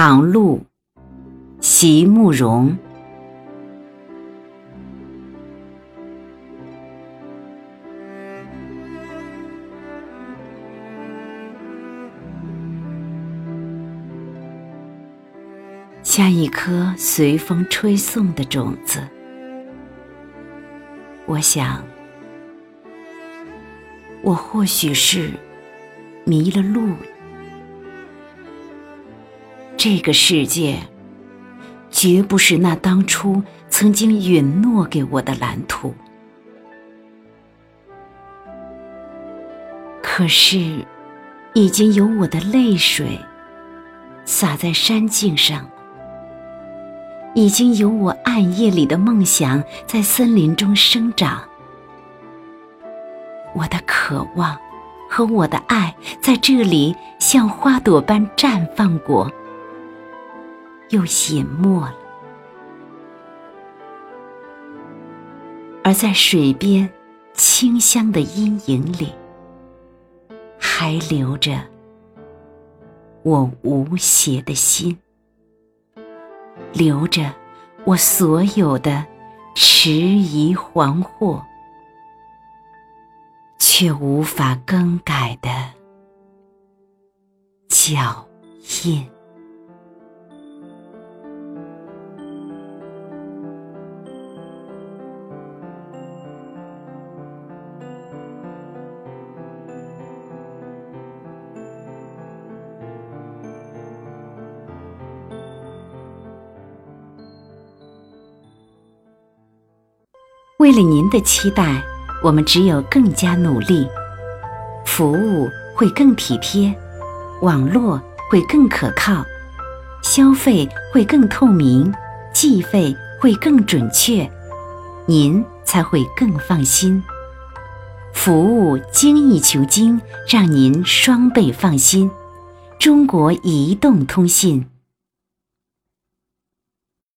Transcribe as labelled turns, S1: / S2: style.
S1: 唐露，席慕容。像一颗随风吹送的种子，我想，我或许是迷了路。这个世界，绝不是那当初曾经允诺给我的蓝图。可是，已经有我的泪水洒在山径上。已经有我暗夜里的梦想在森林中生长，我的渴望和我的爱在这里像花朵般绽放过，又隐没了。而在水边清香的阴影里，还留着我无邪的心。留着我所有的迟疑惶惑，却无法更改的脚印。为了您的期待，我们只有更加努力，服务会更体贴，网络会更可靠，消费会更透明，计费会更准确，您才会更放心。服务精益求精，让您双倍放心。中国移动通信。